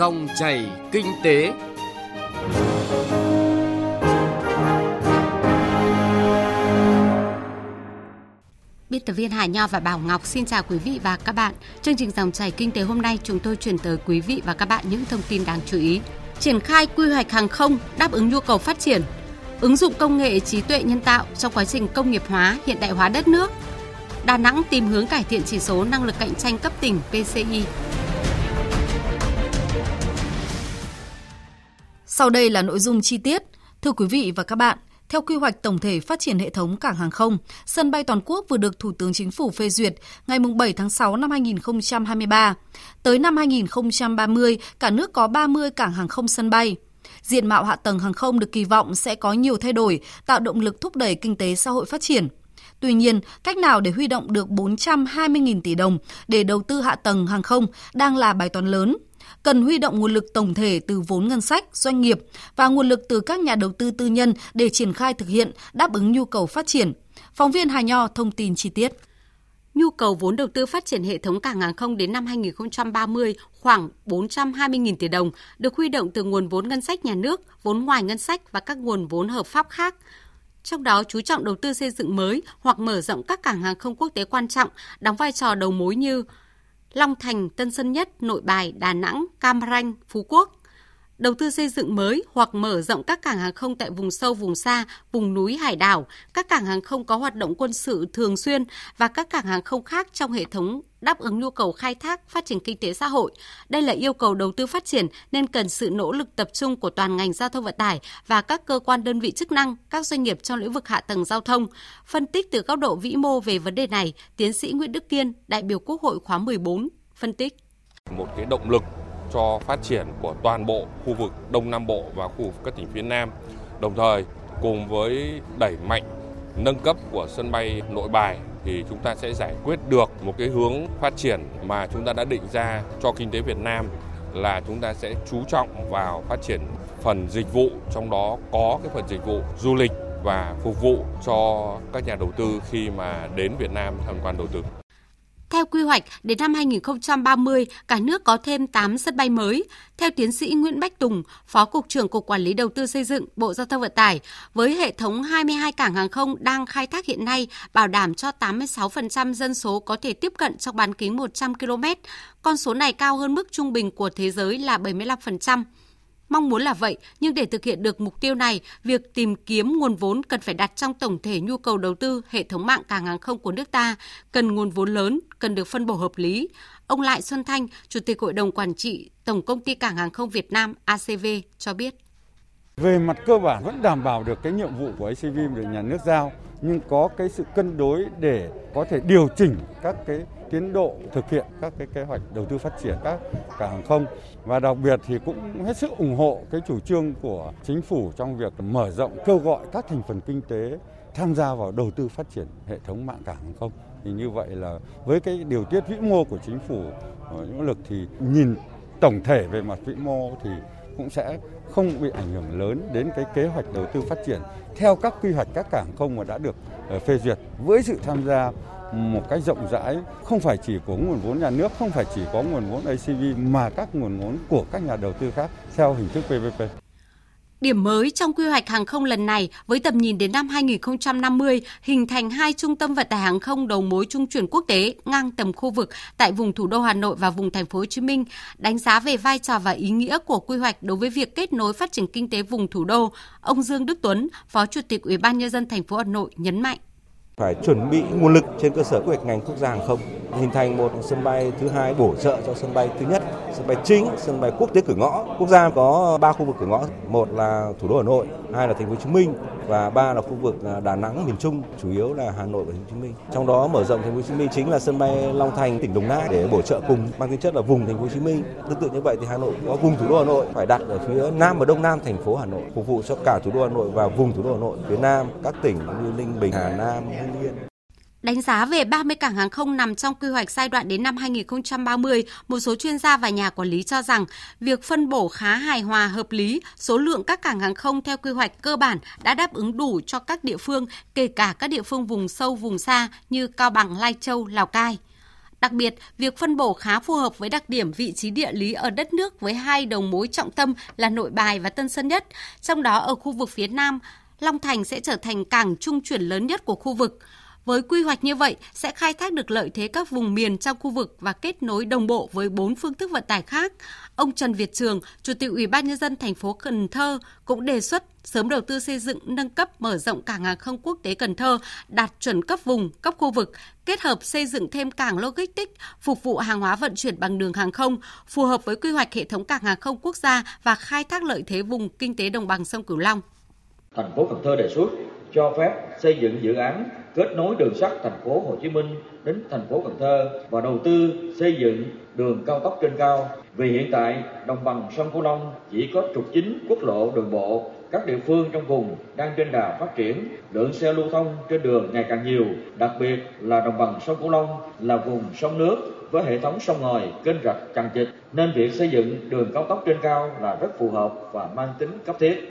Dòng chảy kinh tế. Biên tập viên Hà Nho và Bảo Ngọc xin chào quý vị và các bạn. Chương trình dòng chảy kinh tế hôm nay chúng tôi chuyển tới quý vị và các bạn những thông tin đáng chú ý. Triển khai quy hoạch hàng không đáp ứng nhu cầu phát triển, ứng dụng công nghệ trí tuệ nhân tạo trong quá trình công nghiệp hóa, hiện đại hóa đất nước. Đà Nẵng tìm hướng cải thiện chỉ số năng lực cạnh tranh cấp tỉnh PCI. Sau đây là nội dung chi tiết. Thưa quý vị và các bạn, theo quy hoạch tổng thể phát triển hệ thống cảng hàng không, sân bay toàn quốc vừa được Thủ tướng Chính phủ phê duyệt ngày 7 tháng 6 năm 2023. Tới năm 2030, cả nước có 30 cảng hàng không sân bay. Diện mạo hạ tầng hàng không được kỳ vọng sẽ có nhiều thay đổi, tạo động lực thúc đẩy kinh tế xã hội phát triển. Tuy nhiên, cách nào để huy động được 420.000 tỷ đồng để đầu tư hạ tầng hàng không đang là bài toán lớn cần huy động nguồn lực tổng thể từ vốn ngân sách, doanh nghiệp và nguồn lực từ các nhà đầu tư tư nhân để triển khai thực hiện đáp ứng nhu cầu phát triển. Phóng viên Hà Nho thông tin chi tiết. Nhu cầu vốn đầu tư phát triển hệ thống cảng hàng không đến năm 2030 khoảng 420.000 tỷ đồng, được huy động từ nguồn vốn ngân sách nhà nước, vốn ngoài ngân sách và các nguồn vốn hợp pháp khác. Trong đó chú trọng đầu tư xây dựng mới hoặc mở rộng các cảng hàng không quốc tế quan trọng, đóng vai trò đầu mối như Long Thành, Tân Sơn Nhất, Nội Bài, Đà Nẵng, Cam Ranh, Phú Quốc. Đầu tư xây dựng mới hoặc mở rộng các cảng hàng không tại vùng sâu, vùng xa, vùng núi, hải đảo, các cảng hàng không có hoạt động quân sự thường xuyên và các cảng hàng không khác trong hệ thống đáp ứng nhu cầu khai thác phát triển kinh tế xã hội. Đây là yêu cầu đầu tư phát triển nên cần sự nỗ lực tập trung của toàn ngành giao thông vận tải và các cơ quan đơn vị chức năng, các doanh nghiệp trong lĩnh vực hạ tầng giao thông. Phân tích từ góc độ vĩ mô về vấn đề này, tiến sĩ Nguyễn Đức Kiên, đại biểu Quốc hội khóa 14, phân tích. Một cái động lực cho phát triển của toàn bộ khu vực Đông Nam Bộ và khu vực các tỉnh phía Nam. Đồng thời, cùng với đẩy mạnh nâng cấp của sân bay Nội Bài, thì chúng ta sẽ giải quyết được một cái hướng phát triển mà chúng ta đã định ra cho kinh tế Việt Nam, là chúng ta sẽ chú trọng vào phát triển phần dịch vụ, trong đó có cái phần dịch vụ du lịch và phục vụ cho các nhà đầu tư khi mà đến Việt Nam tham quan đầu tư. Theo quy hoạch, đến năm 2030, cả nước có thêm 8 sân bay mới. Theo tiến sĩ Nguyễn Bách Tùng, Phó Cục trưởng Cục Quản lý Đầu tư xây dựng, Bộ Giao thông Vận tải, với hệ thống 22 cảng hàng không đang khai thác hiện nay, bảo đảm cho 86% dân số có thể tiếp cận trong bán kính 100 km. Con số này cao hơn mức trung bình của thế giới là 75%. Mong muốn là vậy, nhưng để thực hiện được mục tiêu này, việc tìm kiếm nguồn vốn cần phải đặt trong tổng thể nhu cầu đầu tư hệ thống mạng cảng hàng không của nước ta, cần nguồn vốn lớn, cần được phân bổ hợp lý. Ông Lại Xuân Thanh, Chủ tịch Hội đồng Quản trị Tổng Công ty Cảng hàng không Việt Nam ACV cho biết. Về mặt cơ bản vẫn đảm bảo được cái nhiệm vụ của ACV được nhà nước giao, nhưng có cái sự cân đối để có thể điều chỉnh các cái tiến độ thực hiện các cái kế hoạch đầu tư phát triển các cảng hàng không. Và đặc biệt thì cũng hết sức ủng hộ cái chủ trương của chính phủ trong việc mở rộng kêu gọi các thành phần kinh tế tham gia vào đầu tư phát triển hệ thống mạng cảng hàng không. Thì như vậy là với cái điều tiết vĩ mô của chính phủ ờ, nỗ lực thì nhìn tổng thể về mặt vĩ mô thì cũng sẽ không bị ảnh hưởng lớn đến cái kế hoạch đầu tư phát triển theo các quy hoạch các cảng không mà đã được ờ, phê duyệt với sự tham gia một cách rộng rãi, không phải chỉ của nguồn vốn nhà nước, không phải chỉ có nguồn vốn ACV mà các nguồn vốn của các nhà đầu tư khác theo hình thức PPP. Điểm mới trong quy hoạch hàng không lần này với tầm nhìn đến năm 2050 hình thành hai trung tâm vận tải hàng không đầu mối trung chuyển quốc tế ngang tầm khu vực tại vùng thủ đô Hà Nội và vùng thành phố Hồ Chí Minh, đánh giá về vai trò và ý nghĩa của quy hoạch đối với việc kết nối phát triển kinh tế vùng thủ đô, ông Dương Đức Tuấn, Phó Chủ tịch Ủy ban nhân dân thành phố Hà Nội nhấn mạnh. Phải chuẩn bị nguồn lực trên cơ sở quy hoạch ngành quốc gia hàng không hình thành một sân bay thứ hai bổ trợ cho sân bay thứ nhất, sân bay chính, sân bay quốc tế cửa ngõ. Quốc gia có ba khu vực cửa ngõ, một là thủ đô hà nội, hai là thành phố hồ chí minh và ba là khu vực à, đà nẵng, miền trung, chủ yếu là hà nội và thành phố hồ chí minh. Trong đó mở rộng thành phố hồ chí minh chính là sân bay long thành, tỉnh đồng nai để bổ trợ cùng mang tính chất là vùng thành phố hồ chí minh. Tương tự như vậy thì hà nội có vùng thủ đô hà nội phải đặt ở phía nam và đông nam thành phố hà nội, phục vụ cho cả thủ đô hà nội và vùng thủ đô hà nội, phía nam các tỉnh như ninh bình, hà nam, hưng yên. Đánh giá về 30 cảng hàng không nằm trong quy hoạch giai đoạn đến năm 2030, một số chuyên gia và nhà quản lý cho rằng việc phân bổ khá hài hòa hợp lý, số lượng các cảng hàng không theo quy hoạch cơ bản đã đáp ứng đủ cho các địa phương, kể cả các địa phương vùng sâu vùng xa như Cao Bằng, Lai Châu, Lào Cai. Đặc biệt, việc phân bổ khá phù hợp với đặc điểm vị trí địa lý ở đất nước với hai đầu mối trọng tâm là Nội Bài và Tân Sơn Nhất. Trong đó ở khu vực phía Nam, Long Thành sẽ trở thành cảng trung chuyển lớn nhất của khu vực. Với quy hoạch như vậy sẽ khai thác được lợi thế các vùng miền trong khu vực và kết nối đồng bộ với bốn phương thức vận tải khác. Ông Trần Việt Trường, Chủ tịch Ủy ban nhân dân thành phố Cần Thơ cũng đề xuất sớm đầu tư xây dựng nâng cấp mở rộng cảng hàng không quốc tế Cần Thơ đạt chuẩn cấp vùng, cấp khu vực, kết hợp xây dựng thêm cảng logistics phục vụ hàng hóa vận chuyển bằng đường hàng không, phù hợp với quy hoạch hệ thống cảng hàng không quốc gia và khai thác lợi thế vùng kinh tế đồng bằng sông Cửu Long. Thành phố Cần Thơ đề xuất cho phép xây dựng dự án kết nối đường sắt thành phố Hồ Chí Minh đến thành phố Cần Thơ và đầu tư xây dựng đường cao tốc trên cao. Vì hiện tại đồng bằng sông Cửu Long chỉ có trục chính quốc lộ đường bộ, các địa phương trong vùng đang trên đà phát triển, lượng xe lưu thông trên đường ngày càng nhiều, đặc biệt là đồng bằng sông Cửu Long là vùng sông nước với hệ thống sông ngòi, kênh rạch chằng chịt nên việc xây dựng đường cao tốc trên cao là rất phù hợp và mang tính cấp thiết.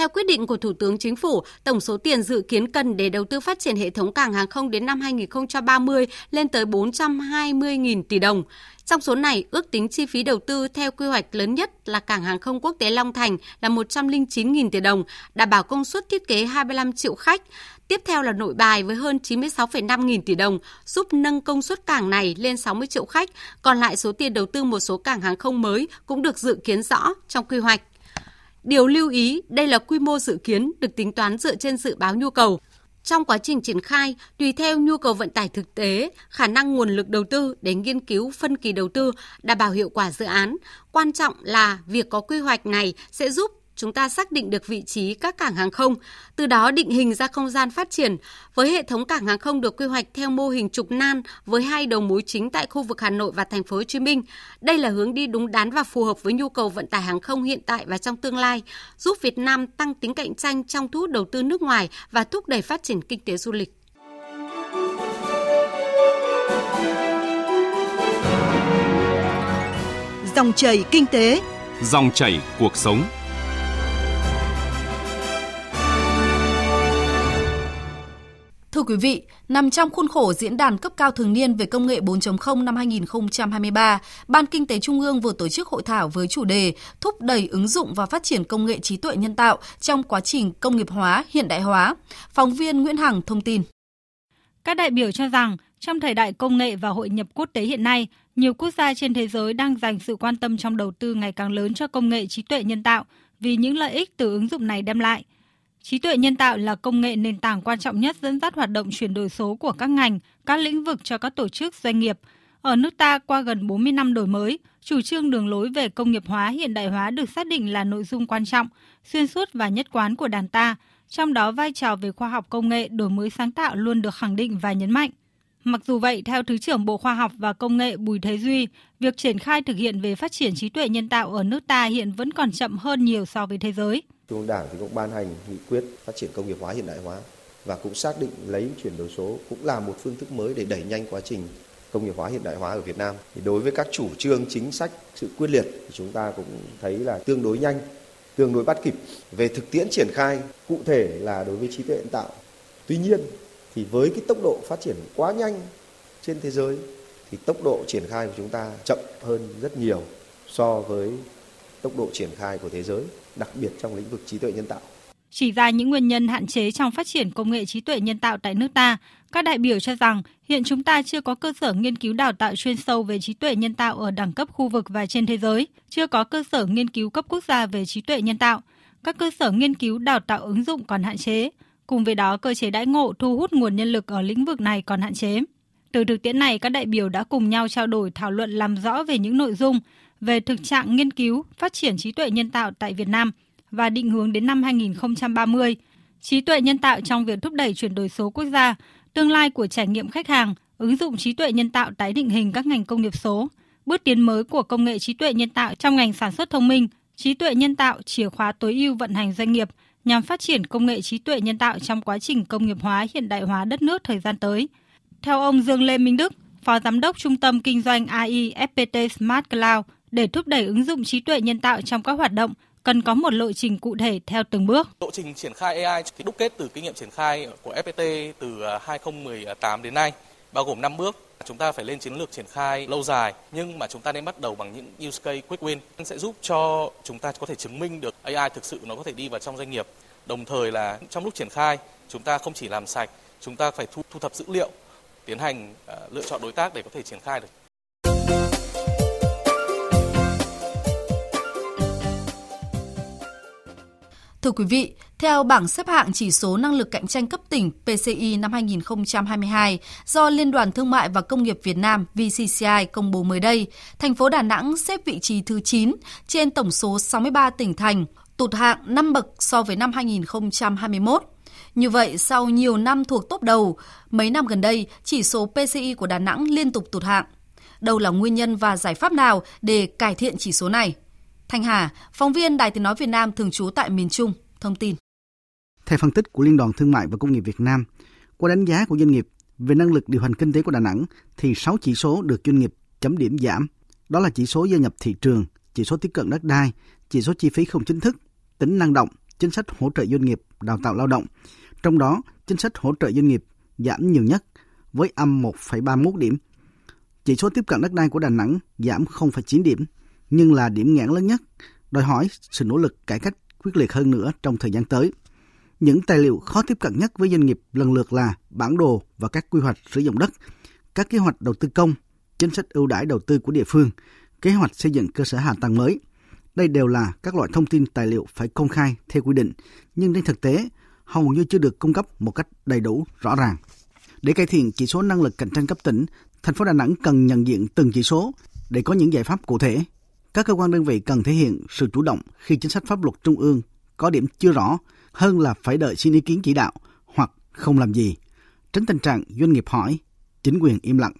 Theo quyết định của Thủ tướng Chính phủ, tổng số tiền dự kiến cần để đầu tư phát triển hệ thống cảng hàng không đến năm 2030 lên tới 420.000 tỷ đồng. Trong số này, ước tính chi phí đầu tư theo quy hoạch lớn nhất là cảng hàng không quốc tế Long Thành là 109.000 tỷ đồng, đảm bảo công suất thiết kế 25 triệu khách. Tiếp theo là nội bài với hơn 96,5 nghìn tỷ đồng, giúp nâng công suất cảng này lên 60 triệu khách. Còn lại số tiền đầu tư một số cảng hàng không mới cũng được dự kiến rõ trong quy hoạch. Điều lưu ý, đây là quy mô dự kiến được tính toán dựa trên dự báo nhu cầu. Trong quá trình triển khai, tùy theo nhu cầu vận tải thực tế, khả năng nguồn lực đầu tư để nghiên cứu phân kỳ đầu tư, đảm bảo hiệu quả dự án. Quan trọng là việc có quy hoạch này sẽ giúp chúng ta xác định được vị trí các cảng hàng không, từ đó định hình ra không gian phát triển. Với hệ thống cảng hàng không được quy hoạch theo mô hình trục nan với hai đầu mối chính tại khu vực Hà Nội và thành phố Hồ Chí Minh, đây là hướng đi đúng đắn và phù hợp với nhu cầu vận tải hàng không hiện tại và trong tương lai, giúp Việt Nam tăng tính cạnh tranh trong thu hút đầu tư nước ngoài và thúc đẩy phát triển kinh tế du lịch. Dòng chảy kinh tế, dòng chảy cuộc sống. Quý vị, nằm trong khuôn khổ diễn đàn cấp cao thường niên về công nghệ 4.0 năm 2023, Ban Kinh tế Trung ương vừa tổ chức hội thảo với chủ đề thúc đẩy ứng dụng và phát triển công nghệ trí tuệ nhân tạo trong quá trình công nghiệp hóa, hiện đại hóa. Phóng viên Nguyễn Hằng thông tin. Các đại biểu cho rằng, trong thời đại công nghệ và hội nhập quốc tế hiện nay, nhiều quốc gia trên thế giới đang dành sự quan tâm trong đầu tư ngày càng lớn cho công nghệ trí tuệ nhân tạo vì những lợi ích từ ứng dụng này đem lại – Trí tuệ nhân tạo là công nghệ nền tảng quan trọng nhất dẫn dắt hoạt động chuyển đổi số của các ngành, các lĩnh vực cho các tổ chức doanh nghiệp. Ở nước ta qua gần 40 năm đổi mới, chủ trương đường lối về công nghiệp hóa hiện đại hóa được xác định là nội dung quan trọng, xuyên suốt và nhất quán của đảng ta, trong đó vai trò về khoa học công nghệ đổi mới sáng tạo luôn được khẳng định và nhấn mạnh. Mặc dù vậy, theo Thứ trưởng Bộ Khoa học và Công nghệ Bùi Thế Duy, việc triển khai thực hiện về phát triển trí tuệ nhân tạo ở nước ta hiện vẫn còn chậm hơn nhiều so với thế giới. Trung ương Đảng thì cũng ban hành nghị quyết phát triển công nghiệp hóa hiện đại hóa và cũng xác định lấy chuyển đổi số cũng là một phương thức mới để đẩy nhanh quá trình công nghiệp hóa hiện đại hóa ở Việt Nam. Thì đối với các chủ trương chính sách sự quyết liệt thì chúng ta cũng thấy là tương đối nhanh, tương đối bắt kịp. Về thực tiễn triển khai cụ thể là đối với trí tuệ nhân tạo. Tuy nhiên thì với cái tốc độ phát triển quá nhanh trên thế giới thì tốc độ triển khai của chúng ta chậm hơn rất nhiều so với tốc độ triển khai của thế giới, đặc biệt trong lĩnh vực trí tuệ nhân tạo. Chỉ ra những nguyên nhân hạn chế trong phát triển công nghệ trí tuệ nhân tạo tại nước ta, các đại biểu cho rằng hiện chúng ta chưa có cơ sở nghiên cứu đào tạo chuyên sâu về trí tuệ nhân tạo ở đẳng cấp khu vực và trên thế giới, chưa có cơ sở nghiên cứu cấp quốc gia về trí tuệ nhân tạo. Các cơ sở nghiên cứu đào tạo ứng dụng còn hạn chế. Cùng với đó, cơ chế đãi ngộ thu hút nguồn nhân lực ở lĩnh vực này còn hạn chế. Từ thực tiễn này, các đại biểu đã cùng nhau trao đổi thảo luận làm rõ về những nội dung về thực trạng nghiên cứu, phát triển trí tuệ nhân tạo tại Việt Nam và định hướng đến năm 2030, trí tuệ nhân tạo trong việc thúc đẩy chuyển đổi số quốc gia, tương lai của trải nghiệm khách hàng, ứng dụng trí tuệ nhân tạo tái định hình các ngành công nghiệp số, bước tiến mới của công nghệ trí tuệ nhân tạo trong ngành sản xuất thông minh, trí tuệ nhân tạo chìa khóa tối ưu vận hành doanh nghiệp nhằm phát triển công nghệ trí tuệ nhân tạo trong quá trình công nghiệp hóa hiện đại hóa đất nước thời gian tới. Theo ông Dương Lê Minh Đức, Phó Giám đốc Trung tâm Kinh doanh AI FPT Smart Cloud, để thúc đẩy ứng dụng trí tuệ nhân tạo trong các hoạt động, cần có một lộ trình cụ thể theo từng bước. Lộ trình triển khai AI đúc kết từ kinh nghiệm triển khai của FPT từ à, 2018 đến nay, bao gồm 5 bước. Chúng ta phải lên chiến lược triển khai lâu dài nhưng mà chúng ta nên bắt đầu bằng những use case quick win sẽ giúp cho chúng ta có thể chứng minh được AI thực sự nó có thể đi vào trong doanh nghiệp. Đồng thời là trong lúc triển khai chúng ta không chỉ làm sạch, chúng ta phải thu, thu thập dữ liệu, tiến hành uh, lựa chọn đối tác để có thể triển khai được. Thưa quý vị, theo bảng xếp hạng chỉ số năng lực cạnh tranh cấp tỉnh PCI năm 2022 do Liên đoàn Thương mại và Công nghiệp Việt Nam VCCI công bố mới đây, thành phố Đà Nẵng xếp vị trí thứ 9 trên tổng số 63 tỉnh thành, tụt hạng 5 bậc so với năm 2021. Như vậy, sau nhiều năm thuộc top đầu, mấy năm gần đây, chỉ số PCI của Đà Nẵng liên tục tụt hạng. Đâu là nguyên nhân và giải pháp nào để cải thiện chỉ số này? Thanh Hà, phóng viên Đài Tiếng Nói Việt Nam thường trú tại miền Trung, thông tin. Theo phân tích của Liên đoàn Thương mại và Công nghiệp Việt Nam, qua đánh giá của doanh nghiệp về năng lực điều hành kinh tế của Đà Nẵng thì 6 chỉ số được doanh nghiệp chấm điểm giảm. Đó là chỉ số gia nhập thị trường, chỉ số tiếp cận đất đai, chỉ số chi phí không chính thức, tính năng động, chính sách hỗ trợ doanh nghiệp, đào tạo lao động. Trong đó, chính sách hỗ trợ doanh nghiệp giảm nhiều nhất với âm 1,31 điểm. Chỉ số tiếp cận đất đai của Đà Nẵng giảm 0,9 điểm, nhưng là điểm nghẽn lớn nhất, đòi hỏi sự nỗ lực cải cách quyết liệt hơn nữa trong thời gian tới. Những tài liệu khó tiếp cận nhất với doanh nghiệp lần lượt là bản đồ và các quy hoạch sử dụng đất, các kế hoạch đầu tư công, chính sách ưu đãi đầu tư của địa phương, kế hoạch xây dựng cơ sở hạ tầng mới. Đây đều là các loại thông tin tài liệu phải công khai theo quy định, nhưng trên thực tế hầu như chưa được cung cấp một cách đầy đủ, rõ ràng. Để cải thiện chỉ số năng lực cạnh tranh cấp tỉnh, thành phố Đà Nẵng cần nhận diện từng chỉ số để có những giải pháp cụ thể các cơ quan đơn vị cần thể hiện sự chủ động khi chính sách pháp luật trung ương có điểm chưa rõ hơn là phải đợi xin ý kiến chỉ đạo hoặc không làm gì. Tránh tình trạng doanh nghiệp hỏi, chính quyền im lặng.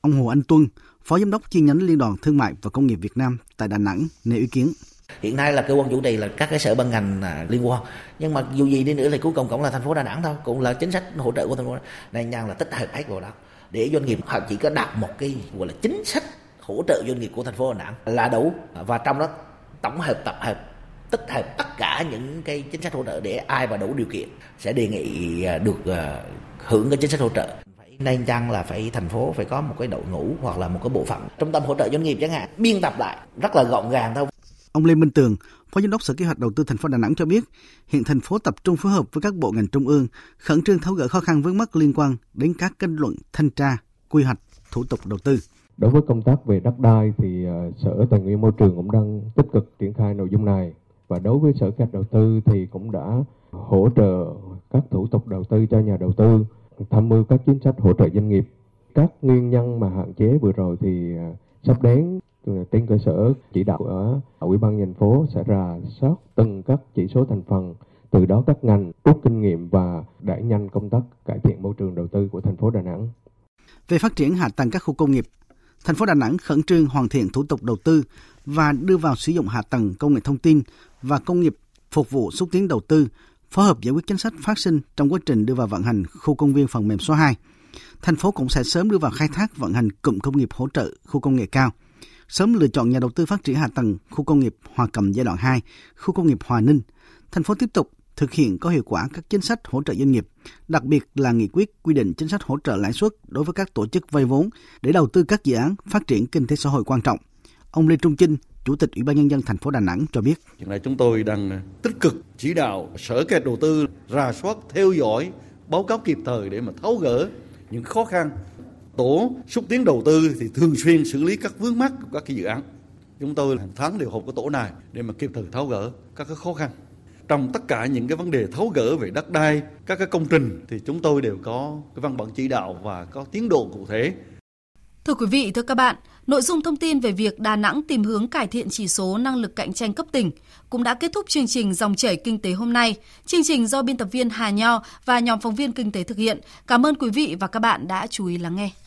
Ông Hồ Anh Tuân, Phó Giám đốc chi nhánh Liên đoàn Thương mại và Công nghiệp Việt Nam tại Đà Nẵng nêu ý kiến. Hiện nay là cơ quan chủ trì là các cái sở ban ngành à, liên quan nhưng mà dù gì đi nữa thì cuối cùng cũng là thành phố Đà Nẵng thôi cũng là chính sách hỗ trợ của thành phố nên nhang là tích hợp hết vào đó để doanh nghiệp họ chỉ có đặt một cái gọi là chính sách hỗ trợ doanh nghiệp của thành phố Đà Nẵng là đủ. Và trong đó tổng hợp tập hợp tích hợp tất cả những cái chính sách hỗ trợ để ai mà đủ điều kiện sẽ đề nghị à, được à, hưởng cái chính sách hỗ trợ. Nên chăng là phải thành phố phải có một cái đội ngũ hoặc là một cái bộ phận trung tâm hỗ trợ doanh nghiệp chẳng hạn biên tập lại rất là gọn gàng thôi. Ông Lê Minh Tường, Phó Giám đốc Sở Kế hoạch Đầu tư thành phố Đà Nẵng cho biết, hiện thành phố tập trung phối hợp với các bộ ngành trung ương, khẩn trương tháo gỡ khó khăn vướng mắc liên quan đến các kết luận thanh tra, quy hoạch, thủ tục đầu tư. Đối với công tác về đất đai thì ờ, Sở Tài nguyên Môi trường cũng đang tích cực triển khai nội dung này và đối với Sở Kế hoạch Đầu tư thì cũng đã hỗ trợ các thủ tục đầu tư cho nhà đầu tư, tham mưu các chính sách hỗ trợ doanh nghiệp. Các nguyên nhân mà hạn chế vừa rồi thì ờ, sắp đến ờ, trên cơ sở chỉ đạo ở Ủy ban thành phố sẽ rà soát từng các chỉ số thành phần từ đó các ngành rút kinh nghiệm và đẩy nhanh công tác cải thiện môi trường đầu tư của thành phố Đà Nẵng. Về phát triển hạ tầng các khu công nghiệp, thành phố Đà Nẵng khẩn trương hoàn thiện thủ tục đầu tư và đưa vào sử dụng hạ tầng công nghệ thông tin và công nghiệp phục vụ xúc tiến đầu tư, phối hợp giải quyết chính sách phát sinh trong quá trình đưa vào vận hành khu công viên phần mềm số 2. Thành phố cũng sẽ sớm đưa vào khai thác vận hành cụm công nghiệp hỗ trợ khu công nghệ cao, sớm lựa chọn nhà đầu tư phát triển hạ tầng khu công nghiệp Hòa Cầm giai đoạn 2, khu công nghiệp Hòa Ninh. Thành phố tiếp tục thực hiện có hiệu quả các chính sách hỗ trợ doanh nghiệp, đặc biệt là nghị quyết quy định chính sách hỗ trợ lãi suất đối với các tổ chức vay vốn để đầu tư các dự án phát triển kinh tế xã hội quan trọng. Ông Lê Trung Chinh, Chủ tịch Ủy ban nhân dân thành phố Đà Nẵng cho biết. Hiện nay chúng tôi đang tích cực chỉ đạo Sở Kế đầu tư rà soát, theo dõi, báo cáo kịp thời để mà tháo gỡ những khó khăn. Tổ xúc tiến đầu tư thì thường xuyên xử lý các vướng mắc của các cái dự án. Chúng tôi hàng tháng đều họp cái tổ này để mà kịp thời tháo gỡ các cái khó khăn trong tất cả những cái vấn đề thấu gỡ về đất đai, các cái công trình thì chúng tôi đều có cái văn bản chỉ đạo và có tiến độ cụ thể. Thưa quý vị, thưa các bạn, nội dung thông tin về việc Đà Nẵng tìm hướng cải thiện chỉ số năng lực cạnh tranh cấp tỉnh cũng đã kết thúc chương trình Dòng chảy kinh tế hôm nay. Chương trình do biên tập viên Hà Nho và nhóm phóng viên kinh tế thực hiện. Cảm ơn quý vị và các bạn đã chú ý lắng nghe.